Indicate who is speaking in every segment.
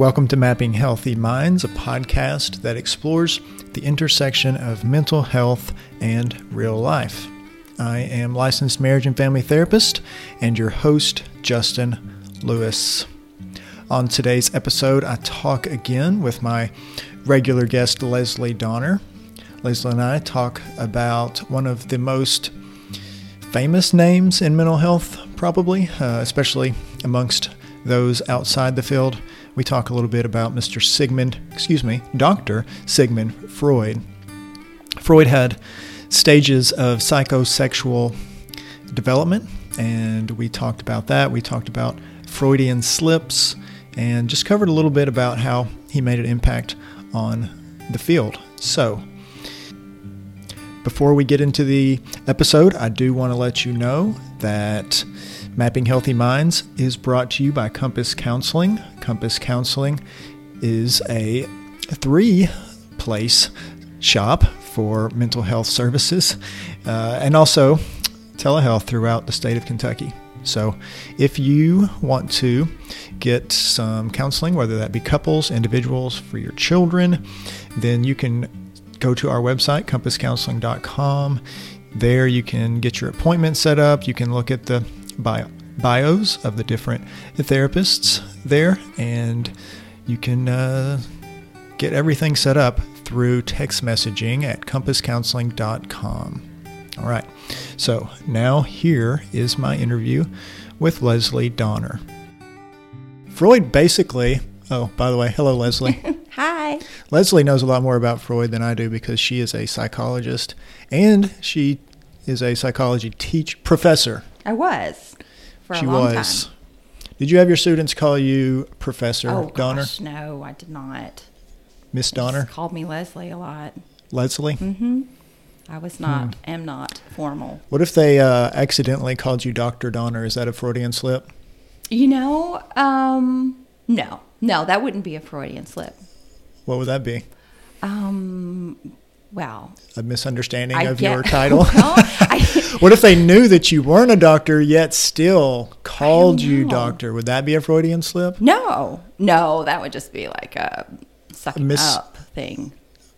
Speaker 1: Welcome to Mapping Healthy Minds, a podcast that explores the intersection of mental health and real life. I am licensed marriage and family therapist and your host, Justin Lewis. On today's episode, I talk again with my regular guest, Leslie Donner. Leslie and I talk about one of the most famous names in mental health, probably, uh, especially amongst those outside the field. We talk a little bit about Mr. Sigmund, excuse me, Dr. Sigmund Freud. Freud had stages of psychosexual development, and we talked about that. We talked about Freudian slips and just covered a little bit about how he made an impact on the field. So, before we get into the episode, I do want to let you know that Mapping Healthy Minds is brought to you by Compass Counseling. Compass Counseling is a three place shop for mental health services uh, and also telehealth throughout the state of Kentucky. So, if you want to get some counseling, whether that be couples, individuals, for your children, then you can go to our website, compasscounseling.com. There you can get your appointment set up. You can look at the bio, bios of the different therapists there, and you can uh, get everything set up through text messaging at compasscounseling.com. All right, so now here is my interview with Leslie Donner. Freud basically, oh, by the way, hello, Leslie.
Speaker 2: Hi.
Speaker 1: Leslie knows a lot more about Freud than I do because she is a psychologist and she is a psychology teach professor.
Speaker 2: I was for
Speaker 1: she
Speaker 2: a long
Speaker 1: was.
Speaker 2: time.
Speaker 1: Did you have your students call you Professor
Speaker 2: Oh
Speaker 1: Donner?
Speaker 2: gosh, no, I did not.
Speaker 1: Miss Donner?
Speaker 2: called me Leslie a lot.
Speaker 1: Leslie?
Speaker 2: Mm-hmm. I was not,
Speaker 1: Hmm.
Speaker 2: am not formal.
Speaker 1: What if they uh, accidentally called you Dr. Donner? Is that a Freudian slip?
Speaker 2: You know, um, no, no, that wouldn't be a Freudian slip.
Speaker 1: What would that be?
Speaker 2: Um, well,
Speaker 1: A misunderstanding
Speaker 2: I
Speaker 1: of
Speaker 2: get-
Speaker 1: your title?
Speaker 2: Well, I,
Speaker 1: what if they knew that you weren't a doctor yet still called you doctor? Would that be a Freudian slip?
Speaker 2: no, no, that would just be like a sucking
Speaker 1: miss-
Speaker 2: up thing.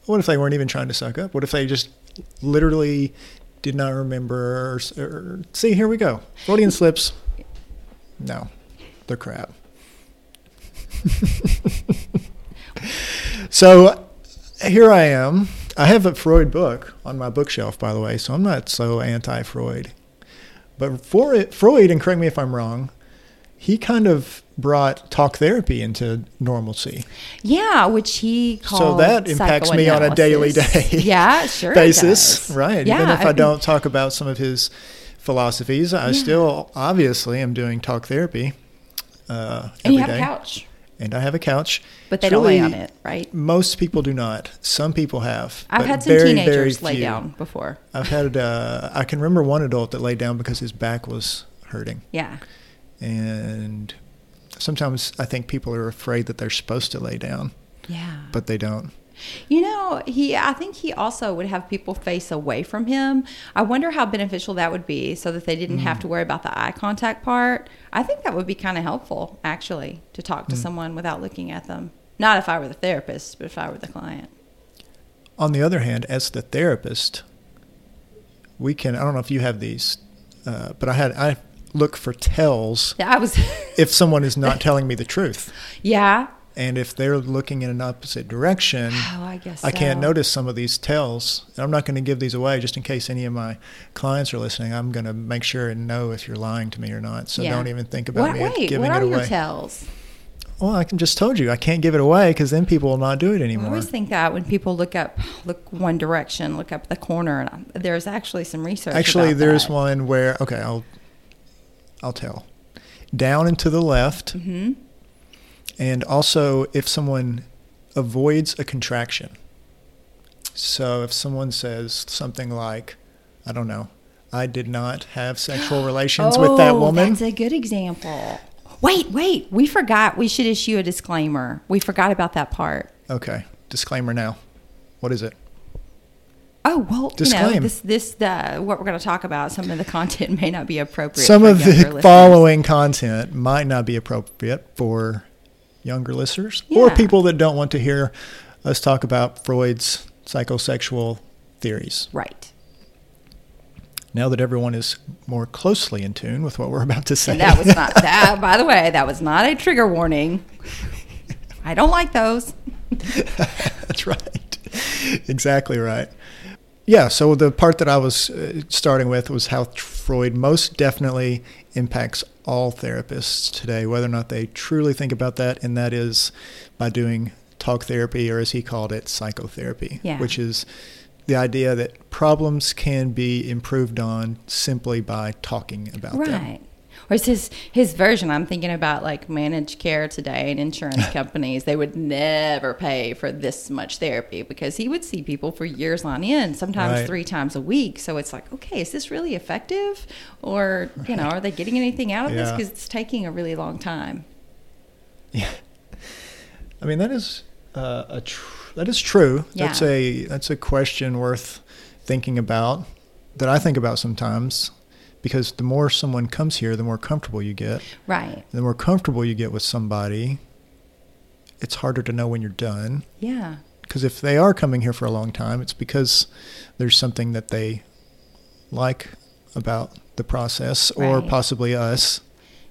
Speaker 1: What if they weren't even trying to suck up? What if they just literally did not remember? Or, or, see, here we go. Freudian slips. No, they're crap. so here I am. I have a Freud book on my bookshelf, by the way, so I'm not so anti Freud. But for it, Freud, and correct me if I'm wrong, he kind of brought talk therapy into normalcy.
Speaker 2: Yeah, which he called
Speaker 1: So that impacts me on a daily day
Speaker 2: Yeah, sure.
Speaker 1: basis, right?
Speaker 2: Yeah,
Speaker 1: Even if I
Speaker 2: mean,
Speaker 1: don't talk about some of his philosophies, I
Speaker 2: Yeah.
Speaker 1: still obviously am doing talk therapy uh,
Speaker 2: And you have
Speaker 1: day.
Speaker 2: a couch,
Speaker 1: and I have a couch.
Speaker 2: but they
Speaker 1: It's
Speaker 2: don't lay on it, right?
Speaker 1: Most people do not. Some people have.
Speaker 2: I've had some
Speaker 1: very,
Speaker 2: teenagers
Speaker 1: very
Speaker 2: lay down before.
Speaker 1: I've had. Uh, I can remember one adult that laid down because his back was hurting,
Speaker 2: Yeah.
Speaker 1: and sometimes I think people are afraid that they're supposed to lay down,
Speaker 2: Yeah.
Speaker 1: but they don't.
Speaker 2: You know, he I think he also would have people face away from him. I wonder how beneficial that would be so that they didn't have
Speaker 1: Mm.
Speaker 2: to worry about the eye contact part. I think that would be kind of helpful actually to talk
Speaker 1: Mm.
Speaker 2: to someone without looking at them. Not if I were the therapist, but if I were the client.
Speaker 1: On the other hand, as the therapist, we can. I don't know if you have these, uh, but I had. I look for tells
Speaker 2: Yeah, I was
Speaker 1: if someone is not telling me the truth,
Speaker 2: Yeah.
Speaker 1: And if they're looking in an opposite direction.
Speaker 2: Oh, I guess
Speaker 1: I can't notice some of these tells. And I'm not going to give these away just in case any of my clients are listening. I'm going to make sure and know if you're lying to me or not. So
Speaker 2: Yeah.
Speaker 1: don't even think about
Speaker 2: What,
Speaker 1: me
Speaker 2: wait,
Speaker 1: giving
Speaker 2: what are
Speaker 1: it
Speaker 2: your
Speaker 1: away.
Speaker 2: tells?
Speaker 1: well, I just told you I can't give it away because then people will not do it anymore.
Speaker 2: I always think that when people look up, look one direction, look up the corner, and there's actually some research.
Speaker 1: Actually, there's
Speaker 2: that.
Speaker 1: one where okay, I'll I'll tell. Down and to the left,
Speaker 2: Mhm.
Speaker 1: And also if someone avoids a contraction. So if someone says something like, I don't know, I did not have sexual relations with that
Speaker 2: Oh,
Speaker 1: woman.
Speaker 2: That's a good example. Wait, wait. We forgot. We should issue a disclaimer. We forgot about that part.
Speaker 1: Okay, disclaimer now. What is it?
Speaker 2: Oh well, you know, this this uh, what we're going to talk about. Some of the content may not be appropriate.
Speaker 1: Some of the
Speaker 2: listeners.
Speaker 1: following content might not be appropriate for younger listeners or people that don't want to hear us talk about Freud's psychosexual theories.
Speaker 2: Right.
Speaker 1: Now that everyone is more closely in tune with what we're about to say.
Speaker 2: And that was not that. By the way, that was not a trigger warning. I don't like those.
Speaker 1: That's right. exactly right. Yeah, so the part that I was uh, starting with was how Freud most definitely impacts all therapists today, whether or not they truly think about that, and that is by doing talk therapy, or as he called it, psychotherapy,
Speaker 2: Yeah.
Speaker 1: which is the idea that problems can be improved on simply by talking about them.
Speaker 2: Right. Or it's his his version. I'm thinking about like managed care today and insurance companies. They would never pay for this much therapy because he would see people for years on end, sometimes
Speaker 1: Right.
Speaker 2: three times a week. So it's like, okay, is this really effective, or you know, are they getting anything out of this because it's taking a really long time?
Speaker 1: Yeah, I mean that is uh, a tr- that is true.
Speaker 2: Yeah.
Speaker 1: That's a that's a question worth thinking about that I think about sometimes because the more someone comes here, the more comfortable you get.
Speaker 2: Right.
Speaker 1: The more comfortable you get with somebody, it's harder to know when you're done.
Speaker 2: Yeah.
Speaker 1: Because if they are coming here for a long time, it's because there's something that they like about the process or
Speaker 2: Right.
Speaker 1: possibly us.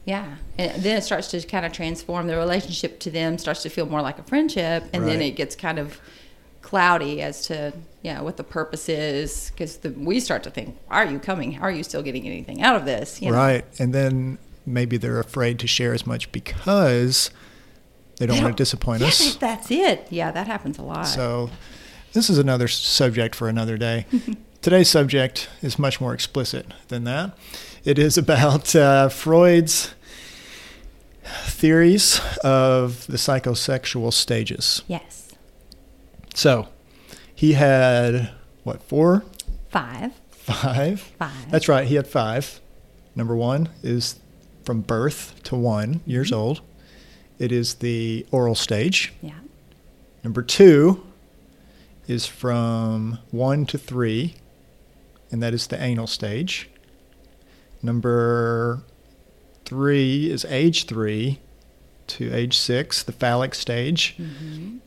Speaker 2: Yeah. And then it starts to kind of transform the relationship to them, starts to feel more like a friendship. And then it gets kind of cloudy as to, yeah, what the purpose is. Because we start to think, are you coming? Are you still getting anything out of this? You know?
Speaker 1: Right. And then maybe they're afraid to share as much because they don't
Speaker 2: They
Speaker 1: want to disappoint
Speaker 2: Yeah,
Speaker 1: us.
Speaker 2: that- that's it. Yeah, that happens a lot.
Speaker 1: So this is another subject for another day. Today's subject is much more explicit than that. It is about uh, Freud's theories of the psychosexual stages.
Speaker 2: yes.
Speaker 1: So he had, what, four?
Speaker 2: Five.
Speaker 1: Five?
Speaker 2: Five.
Speaker 1: That's right. He had five. Number one is from birth to one years old. It is the oral stage.
Speaker 2: Yeah.
Speaker 1: Number two is from one to three, and that is the anal stage. Number three is age three to age six, the phallic stage.
Speaker 2: Mm-hmm.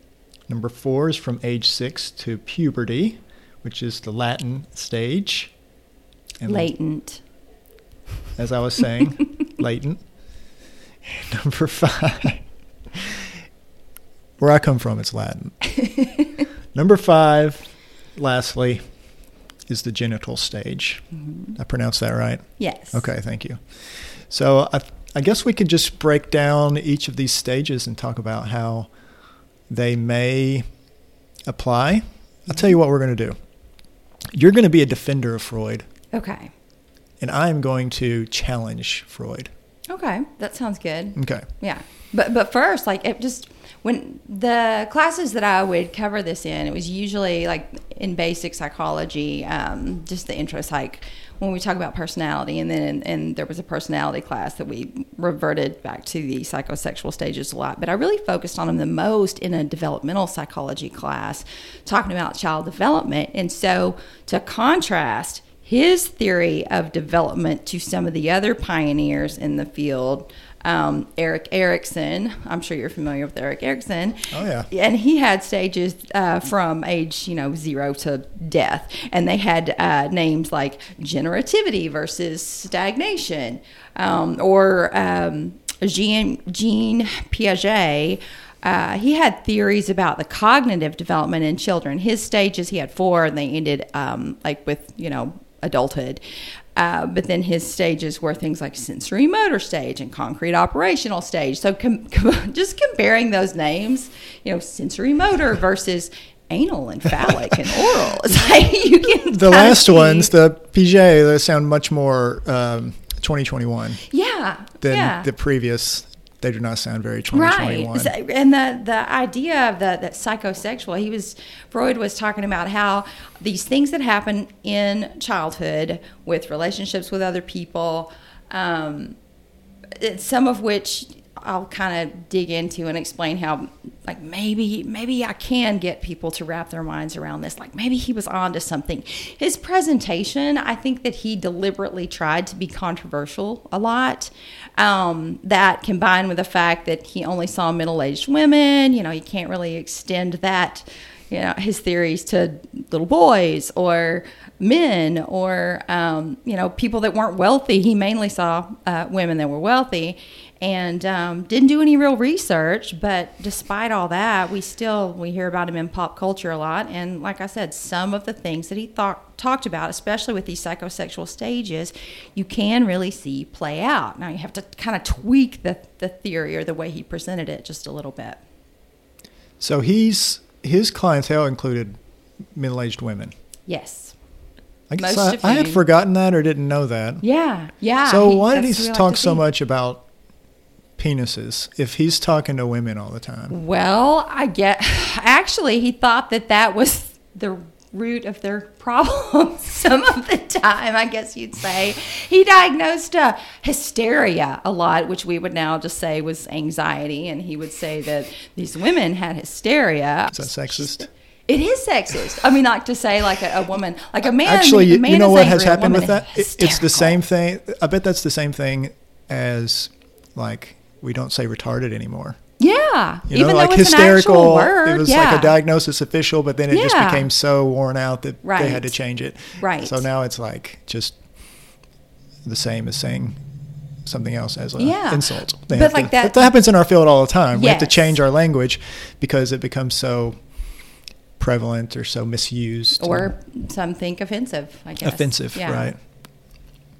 Speaker 1: Number four is from age six to puberty, which is the Latin stage. And
Speaker 2: Latent.
Speaker 1: as I was saying, latent. Number five, where I come from, it's Latin. Number five, lastly, is the genital stage.
Speaker 2: Mhm.
Speaker 1: I pronounced that right?
Speaker 2: Yes.
Speaker 1: Okay, thank you. So I, I guess we could just break down each of these stages and talk about how they may apply. I'll tell you what we're going to do. You're going to be a defender of Freud,
Speaker 2: Okay.
Speaker 1: and I'm going to challenge Freud.
Speaker 2: Okay. That sounds good.
Speaker 1: Okay.
Speaker 2: Yeah. But but first, like it just when the classes that I would cover this in, it was usually like in basic psychology, um, just the interest, like when we talk about personality, and then and there was a personality class that we reverted back to the psychosexual stages a lot. But I really focused on them the most in a developmental psychology class, talking about child development. And so to contrast his theory of development to some of the other pioneers in the field. Um, Erik Erikson, I'm sure you're familiar with Erik Erikson.
Speaker 1: Oh, yeah.
Speaker 2: And he had stages uh, from age, you know, zero to death. And they had uh, names like generativity versus stagnation, um, or um, Jean, Jean Piaget. Uh, he had theories about the cognitive development in children. His stages, he had four, and they ended um, like with, you know, adulthood. Uh, but then his stages were things like sensorimotor stage and concrete operational stage. So com- com- just comparing those names, you know, sensorimotor versus anal and phallic and oral. It's like you can
Speaker 1: The last ones, the PJ, they sound much more um, 2021
Speaker 2: yeah,
Speaker 1: than
Speaker 2: yeah.
Speaker 1: the previous. They do not sound very
Speaker 2: Right,
Speaker 1: 2021.
Speaker 2: So- and the the idea of the that psychosexual, he was Freud was talking about how these things that happen in childhood with relationships with other people, um, some of which I'll kind of dig into and explain how, like maybe maybe I can get people to wrap their minds around this. Like maybe he was onto something. His presentation, I think that he deliberately tried to be controversial a lot. Um, that combined with the fact that he only saw middle-aged women, you know, you can't really extend that you know his theories to little boys or men or um, you know people that weren't wealthy. He mainly saw uh, women that were wealthy, and um, didn't do any real research. But despite all that, we still we hear about him in pop culture a lot. And like I said, some of the things that he thought talked about, especially with these psychosexual stages, you can really see play out. Now you have to kind of tweak the the theory or the way he presented it just a little bit.
Speaker 1: So he's his clientele included middle-aged women.
Speaker 2: Yes.
Speaker 1: I guess I, I had forgotten that or didn't know that.
Speaker 2: Yeah. Yeah.
Speaker 1: So
Speaker 2: he-
Speaker 1: why did he
Speaker 2: that's what we like
Speaker 1: talk so much about penises if he's talking to women all the time?
Speaker 2: Well, I get. Actually, he thought that that was the root of their problem. Some of the time, I guess you'd say, he diagnosed uh, hysteria a lot, which we would now just say was anxiety, and he would say that these women had hysteria.
Speaker 1: Is that sexist?
Speaker 2: It is sexist. I mean, like to say like a, a woman, like a man.
Speaker 1: Actually,
Speaker 2: a
Speaker 1: you,
Speaker 2: man
Speaker 1: you know what has happened with that? It- it's the same thing. I bet that's the same thing as like we don't say retarded anymore.
Speaker 2: Yeah,
Speaker 1: You
Speaker 2: even
Speaker 1: know,
Speaker 2: though
Speaker 1: like
Speaker 2: it's an actual
Speaker 1: hysterical.
Speaker 2: word,
Speaker 1: it was
Speaker 2: yeah.
Speaker 1: like a diagnosis official, but then it just became so worn out that they had to change it.
Speaker 2: Right.
Speaker 1: So now it's like just the same as saying something else as an
Speaker 2: Yeah.
Speaker 1: insult. They
Speaker 2: But like
Speaker 1: to-
Speaker 2: that-
Speaker 1: that happens in our field all the time. We have to change our language because it becomes so prevalent or so misused.
Speaker 2: or some think offensive. I guess
Speaker 1: offensive,
Speaker 2: Yeah.
Speaker 1: right?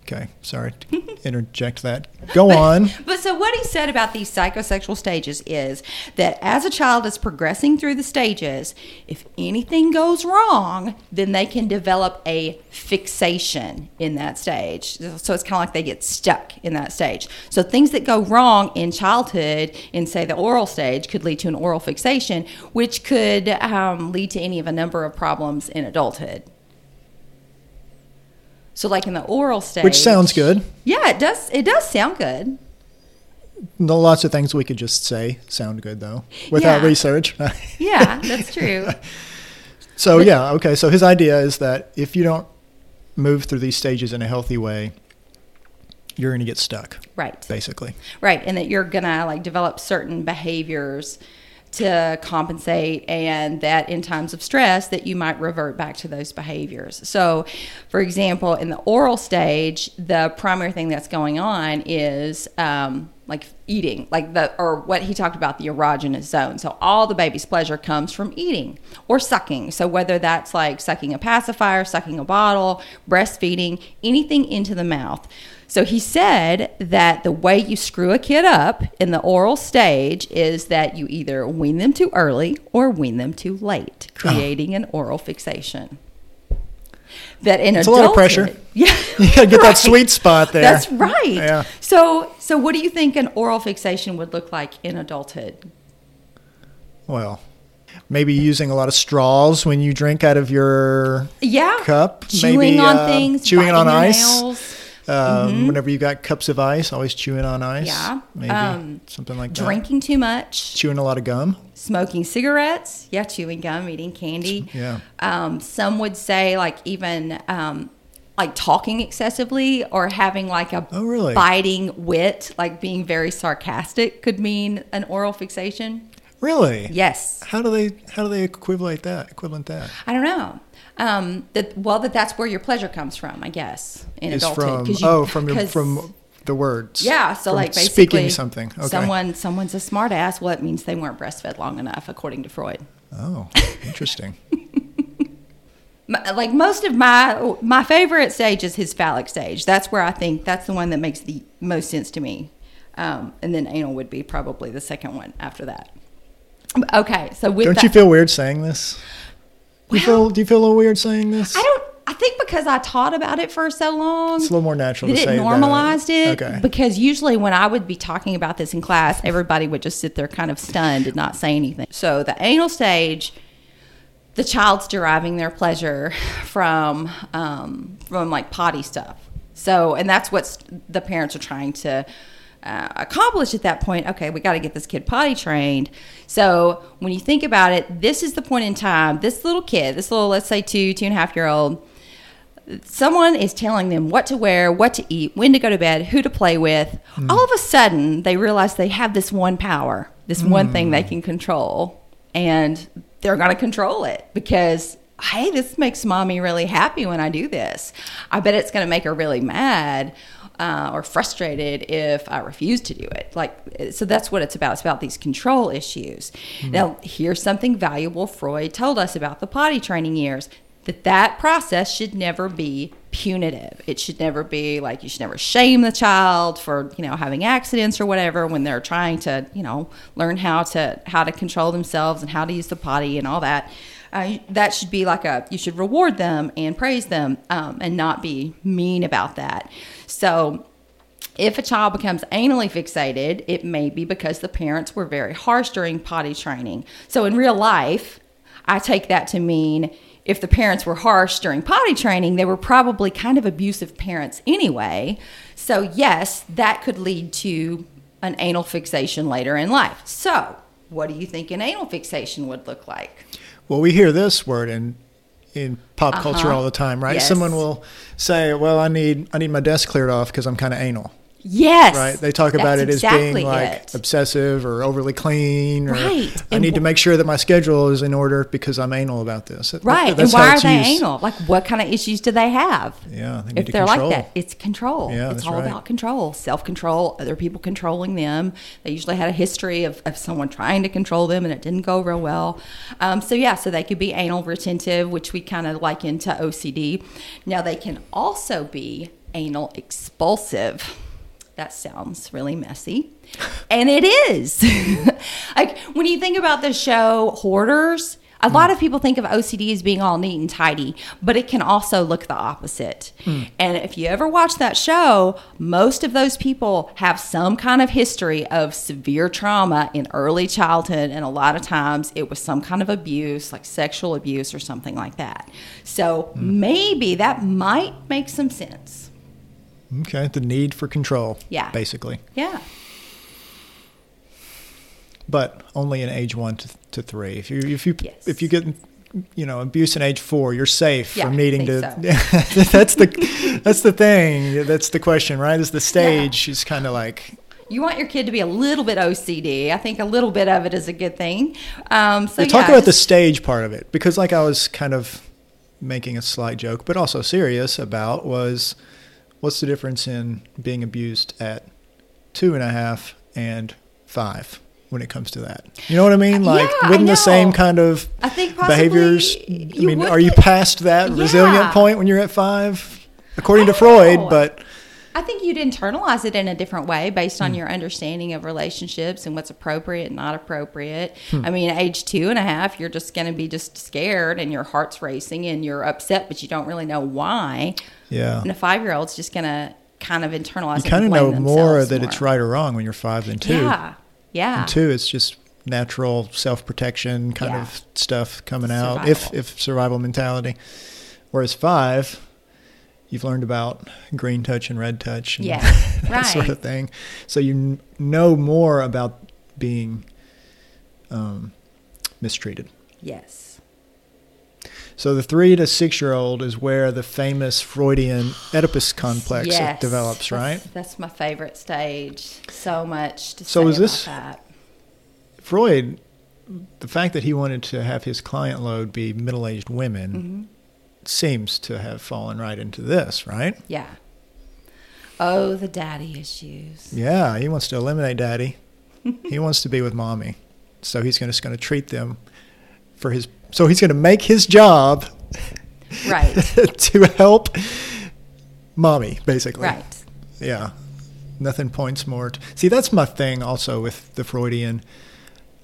Speaker 1: Okay, sorry to interject that. Go on.
Speaker 2: But so what he said about these psychosexual stages is that as a child is progressing through the stages, if anything goes wrong, then they can develop a fixation in that stage. So it's kind of like they get stuck in that stage. So things that go wrong in childhood, in say the oral stage, could lead to an oral fixation, which could um, lead to any of a number of problems in adulthood. So, like in the oral stage,
Speaker 1: Which sounds good.
Speaker 2: Yeah, it does. It does sound good.
Speaker 1: No, lots of things we could just say sound good though, without
Speaker 2: Yeah.
Speaker 1: research.
Speaker 2: Yeah, that's true.
Speaker 1: so yeah, okay. So his idea is that if you don't move through these stages in a healthy way, you're going to get stuck,
Speaker 2: right.
Speaker 1: basically.
Speaker 2: Right, and that you're gonna like develop certain behaviors to compensate and that in times of stress that you might revert back to those behaviors. So, for example, in the oral stage, the primary thing that's going on is um, like eating, like the or what he talked about the erogenous zone. So all the baby's pleasure comes from eating or sucking. So whether that's like sucking a pacifier, sucking a bottle, breastfeeding, anything into the mouth. So he said that the way you screw a kid up in the oral stage is that you either wean them too early or wean them too late, oh. creating an oral fixation. That in
Speaker 1: It's a lot of pressure.
Speaker 2: Yeah,
Speaker 1: You got to get that sweet spot there.
Speaker 2: That's right.
Speaker 1: Yeah.
Speaker 2: So, so what do you think an oral fixation would look like in adulthood?
Speaker 1: Well, maybe using a lot of straws when you drink out of your
Speaker 2: Yeah,
Speaker 1: cup.
Speaker 2: chewing
Speaker 1: maybe,
Speaker 2: on
Speaker 1: uh,
Speaker 2: things,
Speaker 1: chewing on ice.
Speaker 2: nails,
Speaker 1: Um, Whenever you got cups of ice, always chewing on ice.
Speaker 2: Yeah.
Speaker 1: Maybe
Speaker 2: Um,
Speaker 1: something like that.
Speaker 2: drinking too much,
Speaker 1: Chewing a lot of gum.
Speaker 2: smoking cigarettes, yeah, chewing gum, eating candy.
Speaker 1: Yeah.
Speaker 2: Um, some would say like even um, like talking excessively or having like a
Speaker 1: Oh, really?
Speaker 2: biting wit, like being very sarcastic, could mean an oral fixation.
Speaker 1: Really?
Speaker 2: Yes.
Speaker 1: How do they how do they equivalent that? Equivalent that
Speaker 2: I don't know. Um, that well, that that's where your pleasure comes from, I guess, in
Speaker 1: is
Speaker 2: adulthood.
Speaker 1: from
Speaker 2: you-
Speaker 1: oh from your, from the words.
Speaker 2: yeah. So like basically
Speaker 1: speaking something. Okay.
Speaker 2: Someone someone's a smart ass. Well, it means they weren't breastfed long enough, according to Freud.
Speaker 1: Oh, interesting.
Speaker 2: Like most of my my favorite stage is his phallic stage. That's where I think that's the one that makes the most sense to me. Um, and then anal would be probably the second one after that. Okay, so with
Speaker 1: Don't
Speaker 2: that,
Speaker 1: you feel weird saying this? You
Speaker 2: Well-
Speaker 1: feel? Do you feel a little weird saying this?
Speaker 2: I don't. I think because I taught about it for so long,
Speaker 1: It's a little more natural
Speaker 2: that
Speaker 1: to
Speaker 2: it
Speaker 1: say
Speaker 2: normalized
Speaker 1: that.
Speaker 2: it.
Speaker 1: Okay.
Speaker 2: Because usually when I would be talking about this in class, everybody would just sit there kind of stunned and not say anything. So the anal stage, the child's deriving their pleasure from um, from like potty stuff. So and that's what the parents are trying to uh, accomplish at that point, okay, we got to get this kid potty trained. So when you think about it, this is the point in time. This little kid, this little, let's say two, two and a half year old, someone is telling them what to wear, what to eat, when to go to bed, who to play with. Mm. All of a sudden, they realize they have this one power, this mm. one thing they hmm. can control, and they're going to control it because hey, this makes mommy really happy when I do this. I bet it's going to make her really mad uh, or frustrated if I refuse to do it. Like, so that's what it's about. It's about these control issues. Mm. Now, here's something valuable Freud told us about the potty training years that that process should never be punitive. It should never be like you should never shame the child for, you know, having accidents or whatever when they're trying to, you know, learn how to how to control themselves and how to use the potty and all that. Uh, that should be like a you should reward them and praise them um, and not be mean about that. So if a child becomes anally fixated, it may be because the parents were very harsh during potty training. So in real life, I take that to mean if the parents were harsh during potty training, they were probably kind of abusive parents anyway. So, yes, that could lead to an anal fixation later in life. So, what do you think an anal fixation would look like?
Speaker 1: Well, we hear this word in in pop uh-huh. culture all the time, right? Yes. Someone will say, "Well, I need I need my desk cleared off because I'm kind of anal."
Speaker 2: Yes.
Speaker 1: Right. They talk about it exactly as being like it. obsessive or overly clean. Or right. I and need to make sure that my schedule is in order because I'm anal about this.
Speaker 2: Right. That's and why are they used. anal? Like, what kind of issues do they have?
Speaker 1: Yeah.
Speaker 2: They if they're control. like that, it's control. Yeah, it's all right. about control, self control, other people controlling them. They usually had a history of, of someone trying to control them and it didn't go real well. Um, so, yeah, so they could be anal retentive, which we kind of like into OCD. Now, they can also be anal expulsive that sounds really messy. and it is. like when you think about the show Hoarders, a lot of people think of OCD as being all neat and tidy, but it can also look the opposite. Mm. And if you ever watch that show, most of those people have some kind of history of severe trauma in early childhood. And a lot of times it was some kind of abuse, like sexual abuse or something like that. So mm. maybe that might make some sense.
Speaker 1: Okay, the need for control.
Speaker 2: Yeah.
Speaker 1: Basically.
Speaker 2: Yeah.
Speaker 1: But only in age one to, to three. If you if you
Speaker 2: yes.
Speaker 1: if you get you know abuse in age four, you're safe
Speaker 2: yeah,
Speaker 1: from needing
Speaker 2: to.
Speaker 1: So. that's the that's the thing. That's the question, right? Is the stage yeah. is kind of like
Speaker 2: you want your kid to be a little bit OCD. I think a little bit of it is a good thing. Um, so
Speaker 1: yeah, talk about just, the stage part of it because, like, I was kind of making a slight joke, but also serious about was what's the difference in being abused at two and a half and five when it comes to that? You know what I mean? Like,
Speaker 2: yeah,
Speaker 1: wouldn't the same kind of
Speaker 2: I think
Speaker 1: behaviors? I mean, are you past that yeah. resilient point when you're at five, according to Freud? But
Speaker 2: I think you'd internalize it in a different way based on hmm. your understanding of relationships and what's appropriate and not appropriate. Hmm. I mean, age two and a half, you're just going to be just scared and your heart's racing and you're upset, but you don't really know why.
Speaker 1: Yeah.
Speaker 2: And a five year old's just going to kind of internalize.
Speaker 1: You kind of know more that more. it's right or wrong when you're five than two.
Speaker 2: Yeah. Yeah.
Speaker 1: And two, it's just natural self protection kind yeah. of stuff coming survival. out, if if survival mentality. Whereas five, you've learned about green touch and red touch and
Speaker 2: yeah,
Speaker 1: that
Speaker 2: right.
Speaker 1: sort of thing. So you know more about being um, mistreated.
Speaker 2: Yes.
Speaker 1: So the three to six year old is where the famous Freudian Oedipus complex
Speaker 2: yes,
Speaker 1: develops, right?
Speaker 2: That's, that's, my favorite stage. So much to
Speaker 1: so
Speaker 2: say
Speaker 1: is this
Speaker 2: that.
Speaker 1: Freud? The fact that he wanted to have his client load be middle aged women mm-hmm seems to have fallen right into this, right?
Speaker 2: Yeah. Oh, the daddy issues.
Speaker 1: Yeah, he wants to eliminate daddy. he wants to be with mommy. So he's to, going to treat them for his so he's going to make his job
Speaker 2: right
Speaker 1: to help mommy basically.
Speaker 2: Right.
Speaker 1: Yeah. Nothing points more to, See, that's my thing also with the Freudian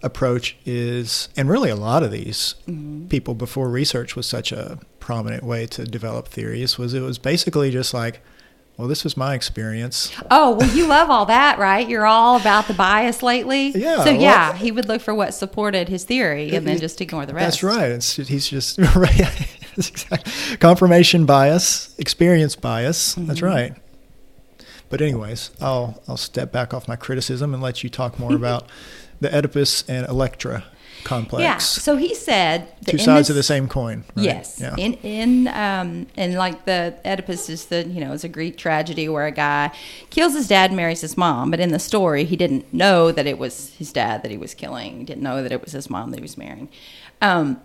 Speaker 1: approach is and really a lot of these mm-hmm. people before research was such a prominent way to develop theories was it was basically just like, well, this was my experience.
Speaker 2: Oh, well, you love all that, right? You're all about the bias lately.
Speaker 1: Yeah.
Speaker 2: So well, yeah, he would look for what supported his theory and then just ignore the rest.
Speaker 1: That's right. It's, he's just right. Confirmation bias, experience bias. Mm-hmm. That's right. But anyways, I'll I'll step back off my criticism and let you talk more about the Oedipus and Electra complex.
Speaker 2: Yeah. So he said
Speaker 1: Two sides
Speaker 2: this-
Speaker 1: of the same coin. right?
Speaker 2: Yes.
Speaker 1: Yeah.
Speaker 2: In in um and like the Oedipus is the you know it's a Greek tragedy where a guy kills his dad, and marries his mom, but in the story he didn't know that it was his dad that he was killing. He didn't know that it was his mom that he was marrying. Um,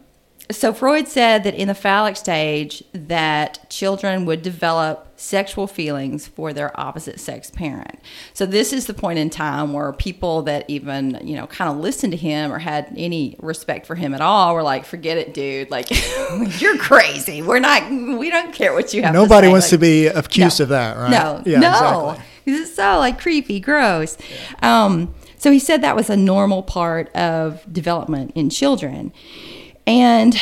Speaker 2: so Freud said that in the phallic stage that children would develop sexual feelings for their opposite sex parent. So this is the point in time where people that even, you know, kind of listened to him or had any respect for him at all were like, forget it, dude. Like you're crazy. We're not we don't care what you have to
Speaker 1: Nobody
Speaker 2: say.
Speaker 1: wants
Speaker 2: Like,
Speaker 1: to be accused
Speaker 2: no.
Speaker 1: of that, right?
Speaker 2: No,
Speaker 1: Yeah,
Speaker 2: no,
Speaker 1: exactly.
Speaker 2: it's so like creepy, gross. Um, so he said that was a normal part of development in children, and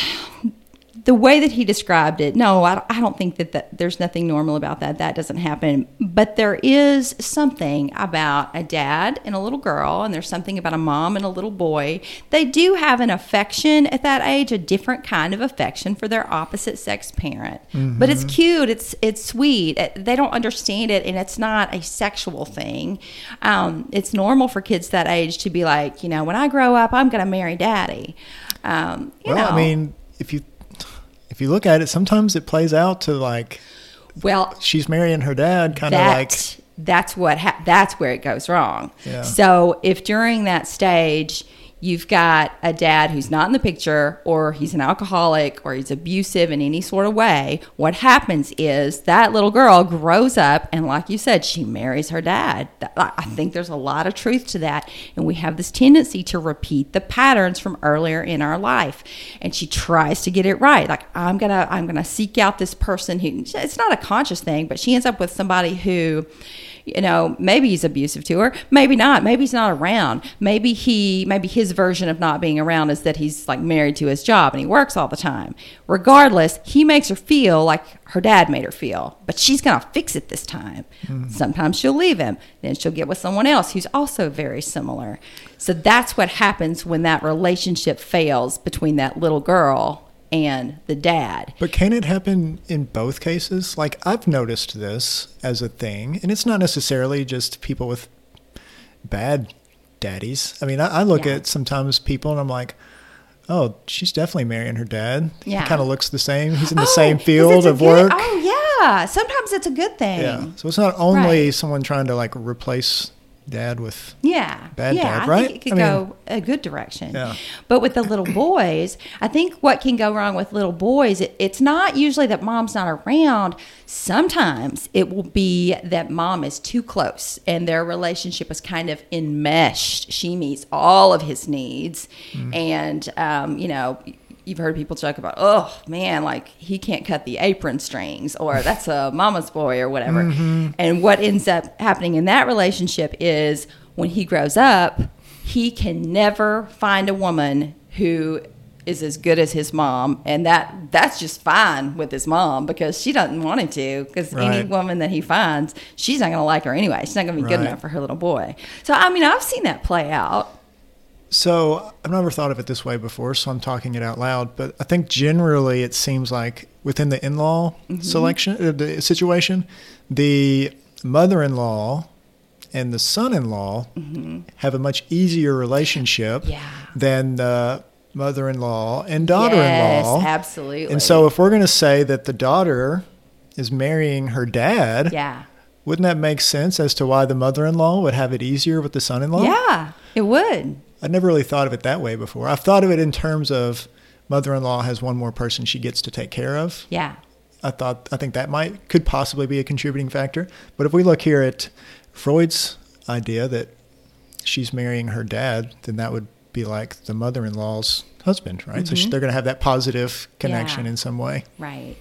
Speaker 2: the way that he described it, no, I, I don't think that, that there's nothing normal about that. That doesn't happen. But there is something about a dad and a little girl, and there's something about a mom and a little boy. They do have an affection at that age, a different kind of affection for their opposite sex parent. But it's cute. It's it's sweet. It- They don't understand it, and it's not a sexual thing. Um, it's normal for kids that age to be like, you know, when I grow up, I'm going to marry daddy. Um, you
Speaker 1: Well,
Speaker 2: know.
Speaker 1: I mean, if you if you look at it, sometimes it plays out to like
Speaker 2: well,
Speaker 1: she's marrying her dad, kind of like
Speaker 2: that's what ha- that's where it goes wrong.
Speaker 1: Yeah.
Speaker 2: So if during that stage you've got a dad who's not in the picture or he's an alcoholic or he's abusive in any sort of way, what happens is that little girl grows up and like you said, she marries her dad. I think there's a lot of truth to that and we have this tendency to repeat the patterns from earlier in our life. And she tries to get it right. Like I'm going to I'm going to seek out this person who it's not a conscious thing, but she ends up with somebody who you know maybe he's abusive to her maybe not maybe he's not around. Maybe he maybe his version of not being around is that he's like married to his job and he works all the time. Regardless he makes her feel like her dad made her feel but she's gonna fix it this time. Hmm. Sometimes she'll leave him then she'll get with someone else who's also very similar. So that's what happens when that relationship fails between that little girl and the dad
Speaker 1: But can it happen in both cases? Like I've noticed this as a thing, and it's not necessarily just people with bad daddies. I mean, I, I look
Speaker 2: Yeah.
Speaker 1: at sometimes people and I'm like, oh, she's definitely marrying her dad.
Speaker 2: Yeah.
Speaker 1: He kind of looks the same. He's in the
Speaker 2: Oh,
Speaker 1: same field of
Speaker 2: good-
Speaker 1: work.
Speaker 2: Oh yeah, sometimes it's a good thing.
Speaker 1: Yeah. So it's not only
Speaker 2: Right.
Speaker 1: someone trying to like replace dad with.
Speaker 2: Yeah,
Speaker 1: Bad
Speaker 2: yeah,
Speaker 1: dad,
Speaker 2: I
Speaker 1: right?
Speaker 2: think it could
Speaker 1: I mean-
Speaker 2: go a good direction.
Speaker 1: Yeah.
Speaker 2: But with the little boys, I think what can go wrong with little boys, it, it's not usually that mom's not around. Sometimes it will be that mom is too close and their relationship is kind of enmeshed. She meets all of his needs,
Speaker 1: Mm.
Speaker 2: and um, you know. You've heard people joke about, oh man, like he can't cut the apron strings, or that's a mama's boy, or whatever.
Speaker 1: Mm-hmm.
Speaker 2: And what ends up happening in that relationship is when he grows up, he can never find a woman who is as good as his mom, and that that's just fine with his mom because she doesn't want him to. Because any woman that he finds, she's not going to like her anyway. She's not going to be good enough for her little boy. So I mean, I've seen that play out.
Speaker 1: So I've never thought of it this way before, so I'm talking it out loud. But I think generally it seems like within the in-law
Speaker 2: Mm-hmm.
Speaker 1: selection, uh, the situation, the mother-in-law and the son-in-law have a much easier relationship
Speaker 2: Mm-hmm. Yeah.
Speaker 1: than the mother-in-law and daughter-in-law.
Speaker 2: Yes, absolutely.
Speaker 1: And so if we're going to say that the daughter is marrying her dad,
Speaker 2: yeah,
Speaker 1: wouldn't that make sense as to why the mother-in-law would have it easier with the son-in-law?
Speaker 2: yeah, it would.
Speaker 1: I'd never really thought of it that way before. I've thought of it in terms of mother-in-law has one more person she gets to take care of.
Speaker 2: Yeah,
Speaker 1: I thought I think that might could possibly be a contributing factor. But if we look here at Freud's idea that she's marrying her dad, then that would be like the mother-in-law's husband, right? So she, they're going to have that positive connection
Speaker 2: Mm-hmm. Yeah.
Speaker 1: in some way.
Speaker 2: right.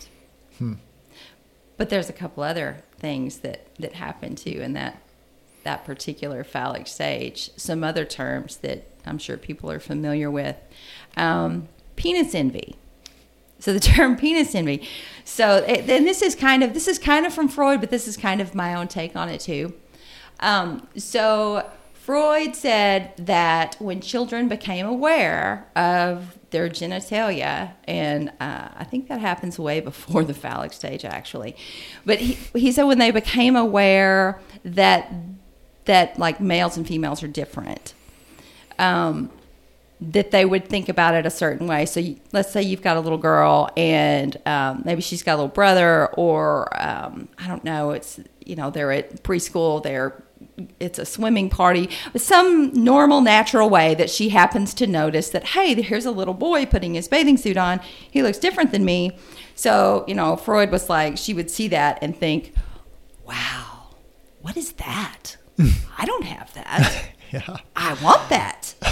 Speaker 2: But there's a couple other things that that happen too in that that particular phallic stage. Some other terms that I'm sure people are familiar with. Um, penis envy. So the term penis envy. So then this is kind of this is kind of from Freud, but this is kind of my own take on it too. Um, so Freud said that when children became aware of their genitalia, and uh, I think that happens way before the phallic stage, actually. But he, he said when they became aware that that like males and females are different, um, that they would think about it a certain way. So you, let's say you've got a little girl, and um, maybe she's got a little brother, or um, I don't know. It's you know they're at preschool, they're it's a swimming party, some normal, natural way that she happens to notice that, hey, here's a little boy putting his bathing suit on. He looks different than me. So, you know, Freud was like, she would see that and think, wow, what is that? I don't have that.
Speaker 1: Yeah.
Speaker 2: I want that.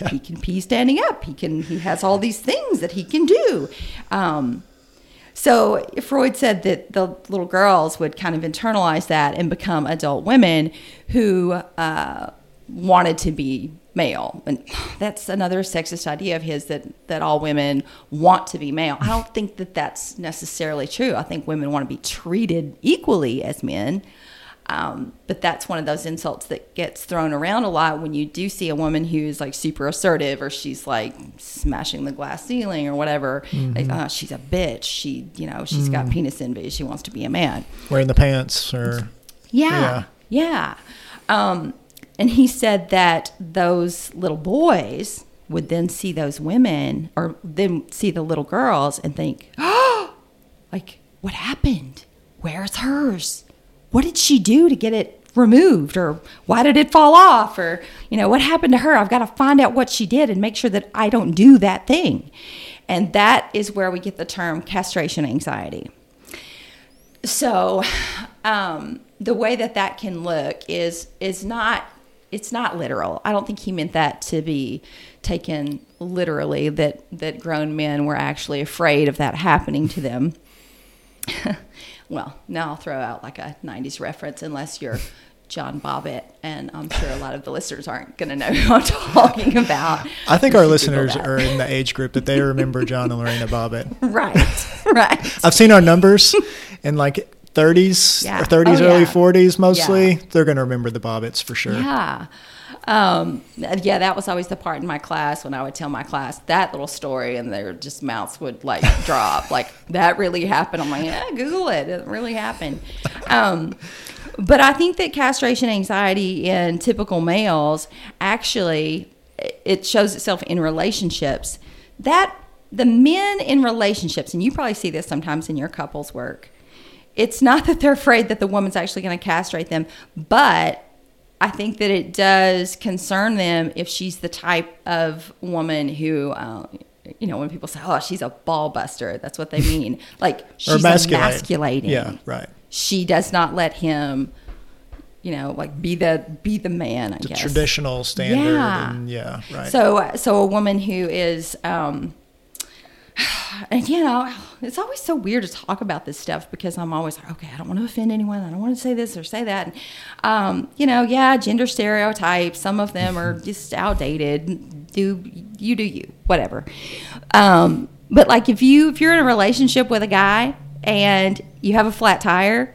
Speaker 2: yeah. He can pee standing up. He can. He has all these things that he can do. Um, so Freud said that the little girls would kind of internalize that and become adult women who uh, wanted to be male. And that's another sexist idea of his that, that all women want to be male. I don't think that that's necessarily true. I think women want to be treated equally as men. Um, but that's one of those insults that gets thrown around a lot when you do see a woman who's like super assertive or she's like smashing the glass ceiling or whatever. Mm-hmm. Like, oh, she's a bitch. She, you know, she's mm. got penis envy. She wants to be a man.
Speaker 1: Wearing the pants or.
Speaker 2: Yeah. Yeah. yeah. Um, and he said that those little boys would then see those women or then see the little girls and think, oh, like, what happened? Where's hers? What did she do to get it removed? Or why did it fall off? Or you know what happened to her? I've got to find out what she did and make sure that i don't do that thing. And that is where we get the term castration anxiety. So um, the way that that can look is is not it's not literal. I don't think he meant that to be taken literally that that grown men were actually afraid of that happening to them well, now I'll throw out like a 90s reference unless you're John Bobbitt, and I'm sure a lot of the listeners aren't going to know who I'm talking about.
Speaker 1: I think our listeners are in the age group that they remember John and Lorena Bobbitt.
Speaker 2: Right, right.
Speaker 1: I've seen our numbers in like 30s yeah. or 30s, oh, early yeah. 40s mostly. Yeah. They're going to remember the Bobbitts for sure.
Speaker 2: Yeah. Um, yeah, that was always the part in my class when I would tell my class that little story, and their just mouths would like drop. Like that really happened. I'm like, yeah, Google it. It really happened. Um, but I think that castration anxiety in typical males actually it shows itself in relationships. That the men in relationships, and you probably see this sometimes in your couples work. It's not that they're afraid that the woman's actually going to castrate them, but I think that it does concern them if she's the type of woman who, uh, you know, when people say, "Oh, she's a ball buster," that's what they mean. Like she's emasculating.
Speaker 1: Yeah, right.
Speaker 2: She does not let him, you know, like be the be the man. I
Speaker 1: the
Speaker 2: guess
Speaker 1: traditional standard. Yeah, and, yeah, right.
Speaker 2: So, so a woman who is. Um, and you know, it's always so weird to talk about this stuff because I'm always like, okay, I don't want to offend anyone. I don't want to say this or say that. And, um, you know, yeah, gender stereotypes. Some of them are just outdated. Do you do you? Whatever. Um, but like if you if you're in a relationship with a guy and you have a flat tire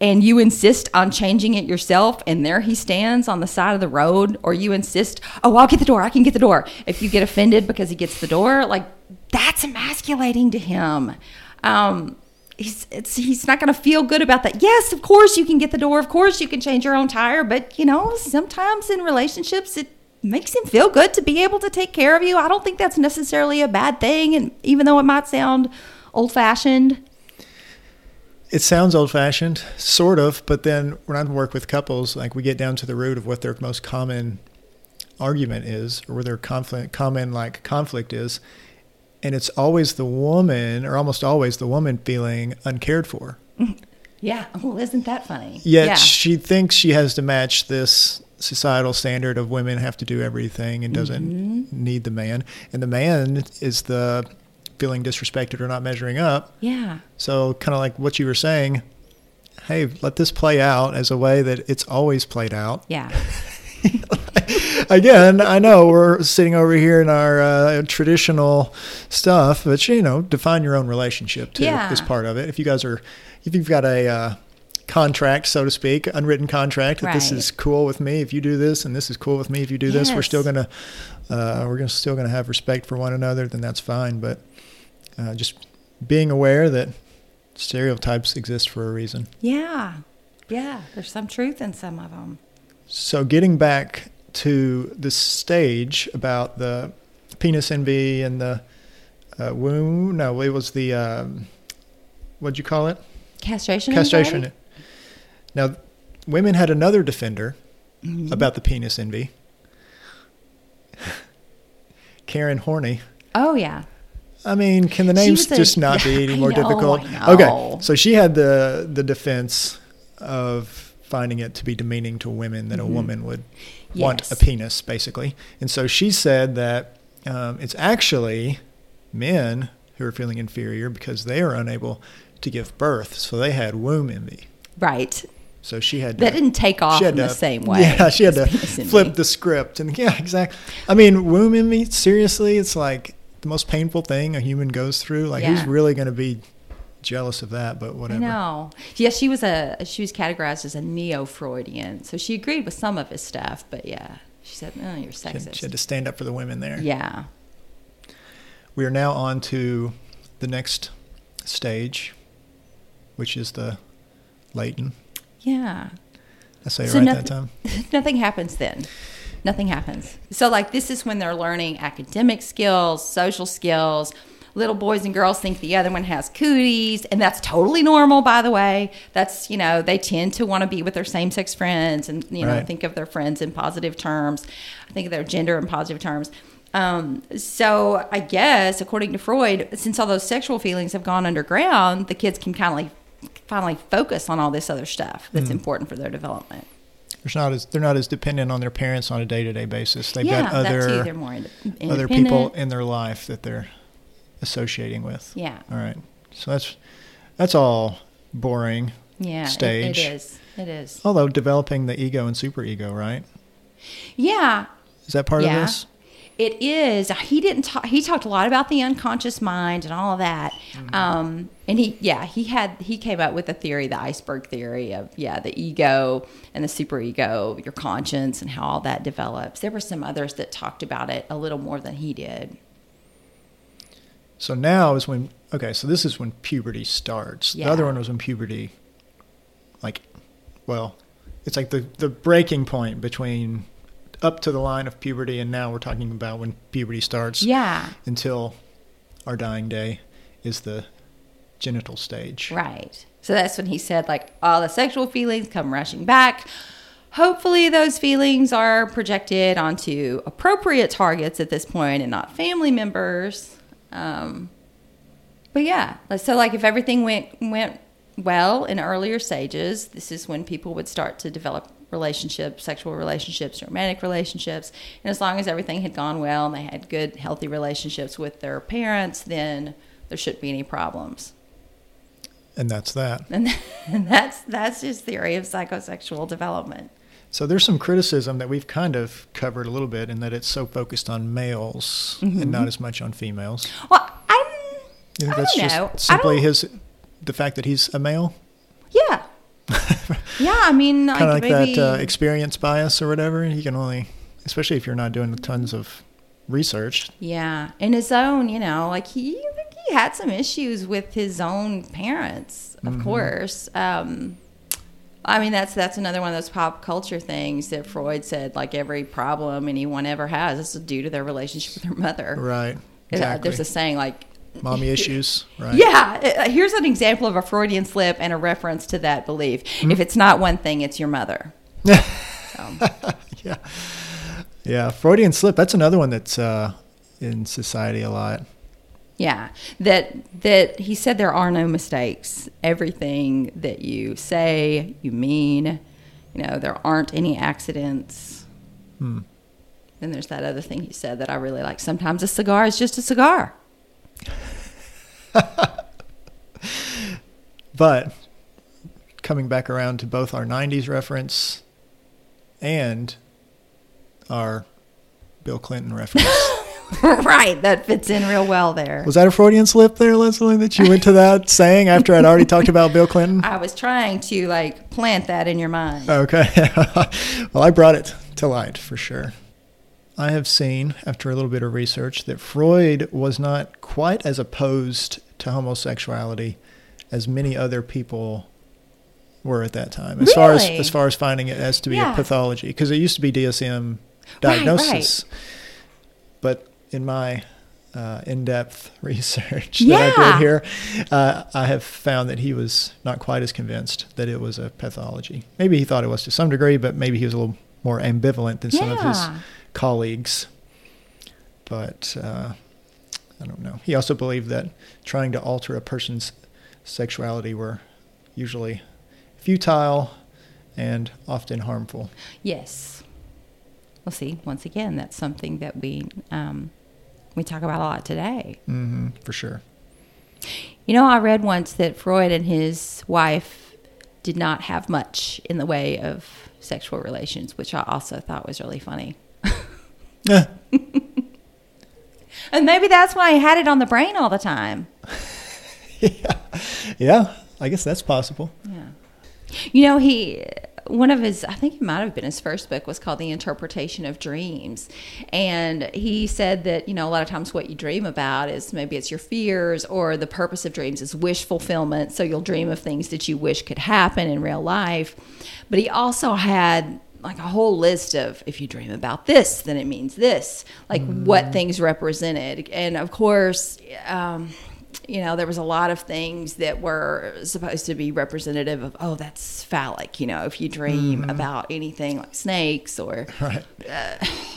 Speaker 2: and you insist on changing it yourself and there he stands on the side of the road or you insist oh i'll get the door i can get the door if you get offended because he gets the door like that's emasculating to him. Um, he's he's not going to feel good about that. Yes, of course you can get the door. Of course you can change your own tire. But you know, sometimes in relationships it makes him feel good to be able to take care of you. I don't think that's necessarily a bad thing. And even though it might sound old fashioned.
Speaker 1: It sounds old fashioned, sort of, but then when I work with couples, like we get down to the root of what their most common argument is, or where their conflict, common like conflict is, and it's always the woman, or almost always the woman, feeling uncared for.
Speaker 2: Yeah. Well, isn't that funny?
Speaker 1: Yet
Speaker 2: yeah.
Speaker 1: she thinks she has to match this societal standard of women have to do everything and doesn't mm-hmm. need the man. And the man is the feeling disrespected or not measuring up.
Speaker 2: Yeah.
Speaker 1: So, kind of like what you were saying, hey, let this play out as a way that it's always played out.
Speaker 2: Yeah.
Speaker 1: again, I know we're sitting over here in our uh, traditional stuff, but you know, define your own relationship too yeah. is part of it. If you guys are, if you've got a uh, contract, so to speak, unwritten contract that this is cool with me if you do this, and this is cool with me if you do this. We're still gonna uh, we're gonna still gonna have respect for one another. Then that's fine. But uh, just being aware that stereotypes exist for a reason.
Speaker 2: Yeah. Yeah. There's some truth in some of them.
Speaker 1: So getting back to the stage about the penis envy and the uh, womb. No, it was the um, what'd you call it?
Speaker 2: Castration.
Speaker 1: Castration.
Speaker 2: anxiety?
Speaker 1: Now, women had another defender
Speaker 2: Mhm.
Speaker 1: about the penis envy. Karen Horney.
Speaker 2: Oh, yeah.
Speaker 1: I mean, can the names
Speaker 2: a-
Speaker 1: just not be any more
Speaker 2: know,
Speaker 1: difficult? Okay, so she had the the defense of finding it to be demeaning to women that a woman would want
Speaker 2: Mm-hmm.
Speaker 1: A penis, basically. And so she said that um, it's actually men who are feeling inferior because they are unable to give birth, so they had womb envy.
Speaker 2: Right.
Speaker 1: So she had to,
Speaker 2: That didn't take off in the same way.
Speaker 1: Yeah, she had to flip the script, and yeah, exactly. I mean, womb envy. Seriously, it's like the most painful thing a human goes through. Like, who's really going to be jealous of that? But whatever.
Speaker 2: No, Yeah, she was a she was categorized as a neo Freudian, so she agreed with some of his stuff, but yeah, she said, "Oh, you're
Speaker 1: She had,
Speaker 2: sexist."
Speaker 1: she had to stand up for the women there.
Speaker 2: yeah.
Speaker 1: We are now on to the next stage, which is the latent.
Speaker 2: Yeah.
Speaker 1: I say it
Speaker 2: So
Speaker 1: right
Speaker 2: nothing-
Speaker 1: that time.
Speaker 2: Nothing happens then. Nothing happens. So like this is when they're learning academic skills, social skills. Little boys and girls think the other one has cooties, and that's totally normal, by the way. That's, you know, they tend to want to be with their same sex friends and, you know,
Speaker 1: Right.
Speaker 2: think of their friends in positive terms, think of their gender in positive terms. Um, so I guess, according to Freud, since all those sexual feelings have gone underground, the kids can kind of like finally focus on all this other stuff that's important for their development.
Speaker 1: There's not as they're not as dependent on their parents on a day to day basis. They've
Speaker 2: yeah,
Speaker 1: got other
Speaker 2: more ind-
Speaker 1: other people in their life that they're associating with.
Speaker 2: Yeah,
Speaker 1: All right. So that's that's all boring.
Speaker 2: yeah. it-
Speaker 1: Stage.
Speaker 2: it is. It is.
Speaker 1: Although developing the ego and superego, right?
Speaker 2: Yeah,
Speaker 1: Is that part
Speaker 2: Yeah.
Speaker 1: of this?
Speaker 2: it is. He didn't talk. He talked a lot about the unconscious mind and all of that. Um, and he, yeah, he had he came up with a theory, the iceberg theory of yeah, the ego and the superego, your conscience, and how all that develops. There were some others that talked about it a little more than he did.
Speaker 1: So now is when okay, so this is when puberty starts. The other one was when puberty like well, it's like the the breaking point between up to the line of puberty and now we're talking about when puberty starts
Speaker 2: Yeah,
Speaker 1: until our dying day is the genital stage.
Speaker 2: Right. So that's when he said, like, all the sexual feelings come rushing back. Hopefully, those feelings are projected onto appropriate targets at this point and not family members. Um, but yeah, so like if everything went went well in earlier stages, this is when people would start to develop relationships, sexual relationships, romantic relationships, and as long as everything had gone well and they had good, healthy relationships with their parents, then there shouldn't be any problems.
Speaker 1: And that's that.
Speaker 2: And, and that's that's his theory of psychosexual development.
Speaker 1: So there's some criticism that we've kind of covered a little bit in that it's so focused on males and not as much on females.
Speaker 2: Well, I'm.
Speaker 1: You think
Speaker 2: I
Speaker 1: that's
Speaker 2: don't
Speaker 1: just
Speaker 2: know.
Speaker 1: Simply his the fact that he's a male?
Speaker 2: Yeah. yeah, I mean, like,
Speaker 1: kind of like
Speaker 2: maybe,
Speaker 1: that uh, experience bias or whatever. You can only, especially if you're not doing tons of research.
Speaker 2: yeah, in his own, you know, like he, he had some issues with his own parents, of
Speaker 1: Mm-hmm.
Speaker 2: course. Um, I mean, that's that's another one of those pop culture things that Freud said, like every problem anyone ever has is due to their relationship with their mother.
Speaker 1: Right.
Speaker 2: Uh,
Speaker 1: Exactly.
Speaker 2: There's a saying like
Speaker 1: Mommy issues. Right.
Speaker 2: Yeah, uh, here's an example of a Freudian slip and a reference to that belief.
Speaker 1: Hmm?
Speaker 2: If it's not one thing, it's your mother. So,
Speaker 1: Yeah. Yeah. Freudian slip. That's another one that's uh, in society a lot.
Speaker 2: Yeah, that that he said there are no mistakes. Everything that you say, you mean. You know, there aren't any accidents.
Speaker 1: Hmm.
Speaker 2: Then there's that other thing he said that I really like. Sometimes a cigar is just a cigar.
Speaker 1: But coming back around to both our 90s reference and our Bill Clinton reference.
Speaker 2: right. That fits in real well there.
Speaker 1: Was that a Freudian slip there, Leslie, that you went to that saying after I'd already talked about Bill Clinton?
Speaker 2: I was trying to like plant that in your mind.
Speaker 1: Okay. well, I brought it to light for sure. I have seen, after a little bit of research, that Freud was not quite as opposed to homosexuality as many other people were at that time, as far as
Speaker 2: Really?
Speaker 1: as far as finding it as to be
Speaker 2: Yeah.
Speaker 1: a pathology, because it used to be DSM
Speaker 2: Right,
Speaker 1: diagnosis. But in my uh, in-depth research that I did here, uh, I have found that he was not quite as convinced that it was a pathology. Maybe he thought it was to some degree, but maybe he was a little more ambivalent than some of his colleagues. But uh, I don't know. He also believed that trying to alter a person's sexuality were usually futile and often harmful.
Speaker 2: Yes. Well, see, once again, that's something that we um, we talk about a lot today.
Speaker 1: hmm for sure.
Speaker 2: You know, I read once that Freud and his wife did not have much in the way of sexual relations, which I also thought was really funny.
Speaker 1: Yeah.
Speaker 2: And maybe that's why he had it on the brain all the time.
Speaker 1: yeah. Yeah. I guess that's possible.
Speaker 2: Yeah. You know, he one of his I think it might have been his first book was called The Interpretation of Dreams. And he said that, you know, a lot of times what you dream about is maybe it's your fears or the purpose of dreams is wish fulfillment. So you'll dream of things that you wish could happen in real life. But he also had like a whole list of if you dream about this, then it means this, like what things represented. And of course, um, you know, there was a lot of things that were supposed to be representative of, oh, that's phallic. You know, if you dream about anything like snakes or,
Speaker 1: Right.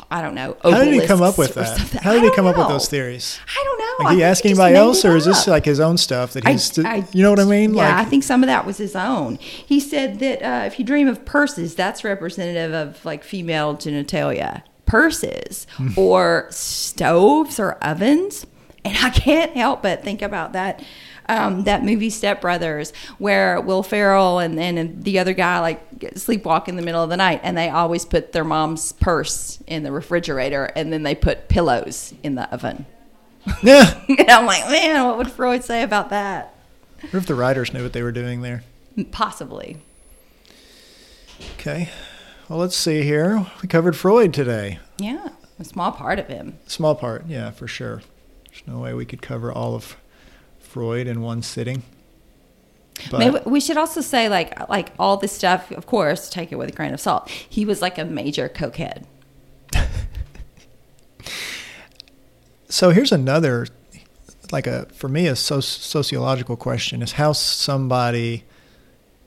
Speaker 2: I don't know,
Speaker 1: How did he come up with that?
Speaker 2: something.
Speaker 1: How did he come up with those theories?
Speaker 2: I don't know.
Speaker 1: Like,
Speaker 2: I
Speaker 1: he ask anybody else, or is this like his own stuff that
Speaker 2: I-
Speaker 1: he's?
Speaker 2: I-
Speaker 1: you know what I mean?
Speaker 2: Yeah,
Speaker 1: like,
Speaker 2: I think some of that was his own. He said that uh, if you dream of purses, that's representative of like female genitalia. Purses
Speaker 1: Hmm.
Speaker 2: or stoves or ovens, and I can't help but think about that. Um, that movie Step Brothers, where Will Ferrell and then the other guy like sleepwalk in the middle of the night, and they always put their mom's purse in the refrigerator, and then they put pillows in the oven.
Speaker 1: yeah.
Speaker 2: and I'm like, man, what would Freud say about that?
Speaker 1: What if the writers knew what they were doing there?
Speaker 2: Possibly.
Speaker 1: Okay. Well, let's see here. We covered Freud today.
Speaker 2: Yeah, a small part of him.
Speaker 1: Small part, yeah, for sure. There's no way we could cover all of Freud in one sitting. But
Speaker 2: Maybe we should also say like like all this stuff. Of course, take it with a grain of salt. He was like a major cokehead.
Speaker 1: so here's another, like a for me a soci- sociological question is how somebody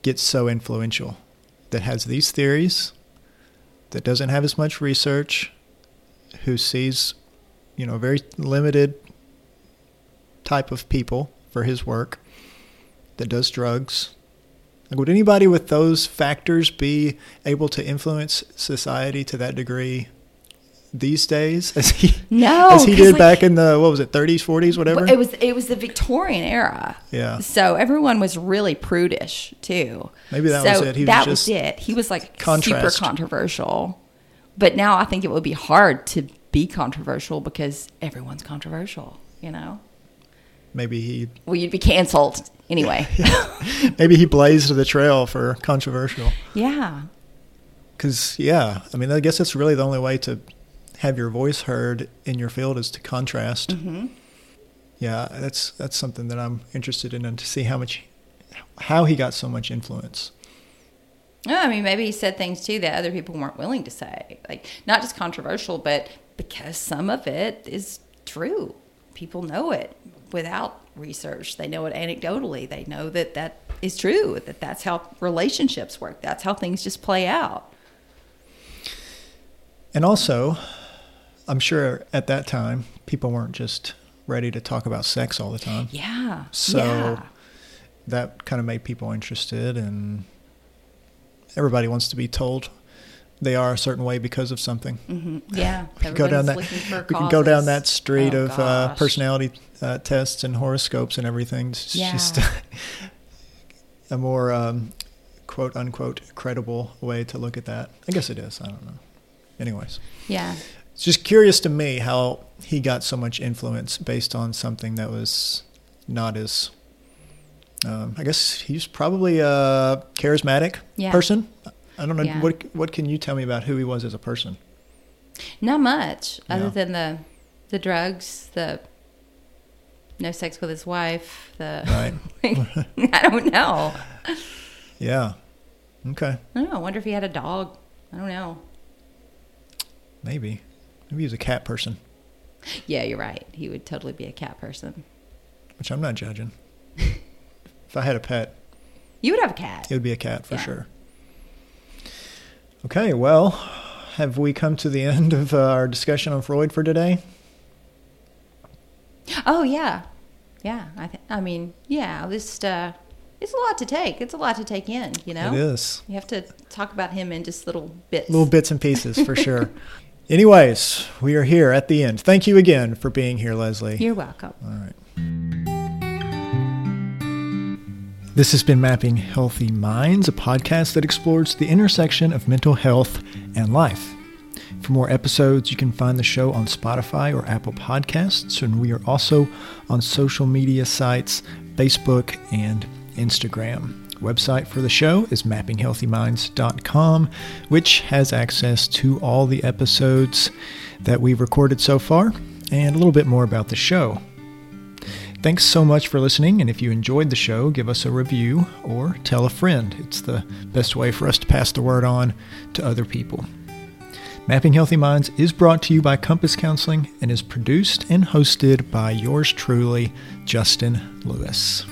Speaker 1: gets so influential that has these theories, that doesn't have as much research, who sees, you know, very limited type of people for his work, that does drugs. Like, would anybody with those factors be able to influence society to that degree these days, as he
Speaker 2: No,
Speaker 1: as he did
Speaker 2: like-
Speaker 1: back in the what was it, 30s, 40s, whatever?
Speaker 2: It was it was the Victorian era.
Speaker 1: Yeah.
Speaker 2: So everyone was really prudish too.
Speaker 1: Maybe that
Speaker 2: so
Speaker 1: was it. He was
Speaker 2: that
Speaker 1: just
Speaker 2: was it. He was like
Speaker 1: contrast.
Speaker 2: super controversial. But now I think it would be hard to be controversial because everyone's controversial. You know.
Speaker 1: Maybe he
Speaker 2: Well, you'd be canceled anyway.
Speaker 1: maybe he blazed the trail for controversial.
Speaker 2: yeah.
Speaker 1: Because yeah, I mean, I guess that's really the only way to have your voice heard in your field is to contrast.
Speaker 2: hmm
Speaker 1: Yeah, that's that's something that I'm interested in, and to see how much how he got so much influence.
Speaker 2: No, I mean maybe he said things too that other people weren't willing to say. Like not just controversial, but because some of it is true. People know it without research. They know it anecdotally. They know that that is true. That that's how relationships work. That's how things just play out.
Speaker 1: And also, I'm sure at that time people weren't just ready to talk about sex all the time.
Speaker 2: Yeah.
Speaker 1: So
Speaker 2: yeah.
Speaker 1: that kind of made people interested, and everybody wants to be told they are a certain way because of something.
Speaker 2: hmm Yeah.
Speaker 1: We can go down that. We can go down that street
Speaker 2: Oh,
Speaker 1: of uh, personality uh, tests and horoscopes and everything. It's
Speaker 2: Yeah.
Speaker 1: just a more um, quote unquote credible way to look at that. I guess it is. I don't know. Anyways,
Speaker 2: Yeah.
Speaker 1: it's just curious to me how he got so much influence based on something that was not as. Um, I guess he's probably a charismatic
Speaker 2: Yeah.
Speaker 1: person. I don't know
Speaker 2: Yeah.
Speaker 1: what what can you tell me about who he was as a person.
Speaker 2: Not much, other than the the drugs, the no sex with his wife, the
Speaker 1: Right.
Speaker 2: I don't know.
Speaker 1: Yeah. Okay.
Speaker 2: I don't know. I wonder if he had a dog. I don't know.
Speaker 1: Maybe. Maybe he was a cat person,
Speaker 2: Yeah, you're right. He would totally be a cat person.
Speaker 1: which I'm not judging. if I had a pet,
Speaker 2: You would have a cat.
Speaker 1: it would be a cat for
Speaker 2: Yeah.
Speaker 1: sure. Okay. Well, have we come to the end of uh, our discussion on Freud for today?
Speaker 2: Oh yeah, yeah. I th- I mean, yeah. Just uh, it's a lot to take. It's a lot to take in. You know,
Speaker 1: It is.
Speaker 2: you have to talk about him in just little bits.
Speaker 1: Little bits and pieces for sure. Anyways, we are here at the end. Thank you again for being here, Leslie.
Speaker 2: You're welcome.
Speaker 1: All right. This has been Mapping Healthy Minds, a podcast that explores the intersection of mental health and life. For more episodes, you can find the show on Spotify or Apple Podcasts, and we are also on social media sites Facebook and Instagram. Website for the show is mappinghealthyminds.com, which has access to all the episodes that we've recorded so far and a little bit more about the show. Thanks so much for listening, and if you enjoyed the show, give us a review or tell a friend. It's the best way for us to pass the word on to other people. Mapping Healthy Minds is brought to you by Compass Counseling and is produced and hosted by yours truly, Justin Lewis.